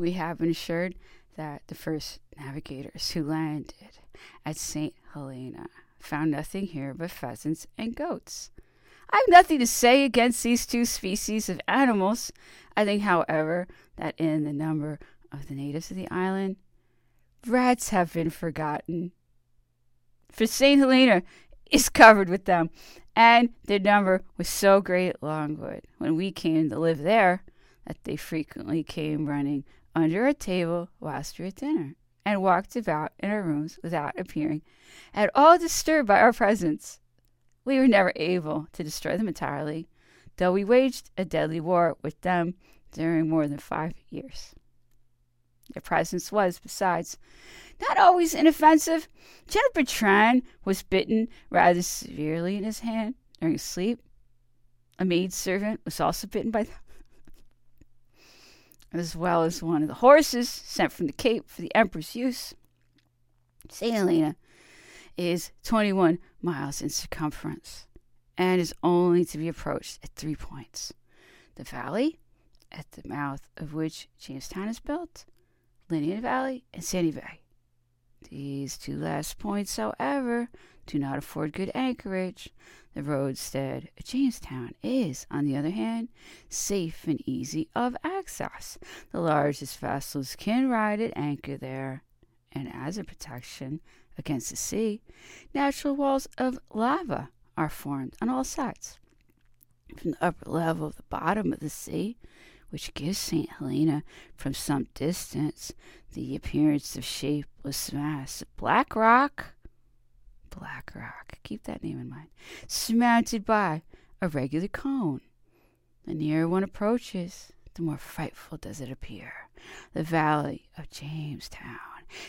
We have ensured that the first navigators who landed at St. Helena found nothing here but pheasants and goats. I have nothing to say against these two species of animals. I think, however, that in the number of the natives of the island, rats have been forgotten. For St. Helena is covered with them, and their number was so great at Longwood when we came to live there that they frequently came running under a table whilst we were at dinner, and walked about in our rooms without appearing at all disturbed by our presence. We were never able to destroy them entirely, though we waged a deadly war with them during more than five years. Their presence was, besides, not always inoffensive. General Bertrand was bitten rather severely in his hand during sleep. A maid servant was also bitten by them, as well as one of the horses sent from the Cape for the Emperor's use. St. Helena is 21 miles in circumference and is only to be approached at three points the valley, at the mouth of which Jamestown is built, Lemon Valley, and Sandy Bay. These two last points, however, do not afford good anchorage. The roadstead at Jamestown is, on the other hand, safe and easy of access. The largest vessels can ride at anchor there, and as a protection against the sea, natural walls of lava are formed on all sides. From the upper level of the bottom of the sea, which gives St. Helena from some distance the appearance of shapeless mass of black rock, black rock, keep that name in mind, surmounted by a regular cone. The nearer one approaches, the more frightful does it appear. The valley of Jamestown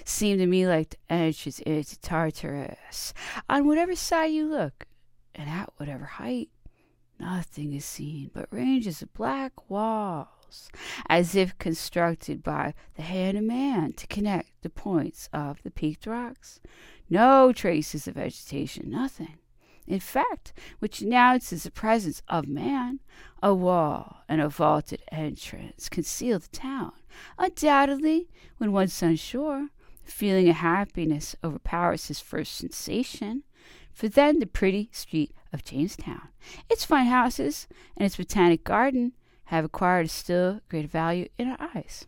seemed to me like the entrance into Tartarus. On whatever side you look, and at whatever height, nothing is seen but ranges of black walls, as if constructed by the hand of man to connect the points of the peaked rocks. No traces of vegetation, nothing. In fact, which announces the presence of man. A wall and a vaulted entrance conceal the town. Undoubtedly, when once on shore, the feeling of happiness overpowers his first sensation. For then the pretty street of Jamestown, its fine houses, and its botanic garden have acquired a still greater value in our eyes.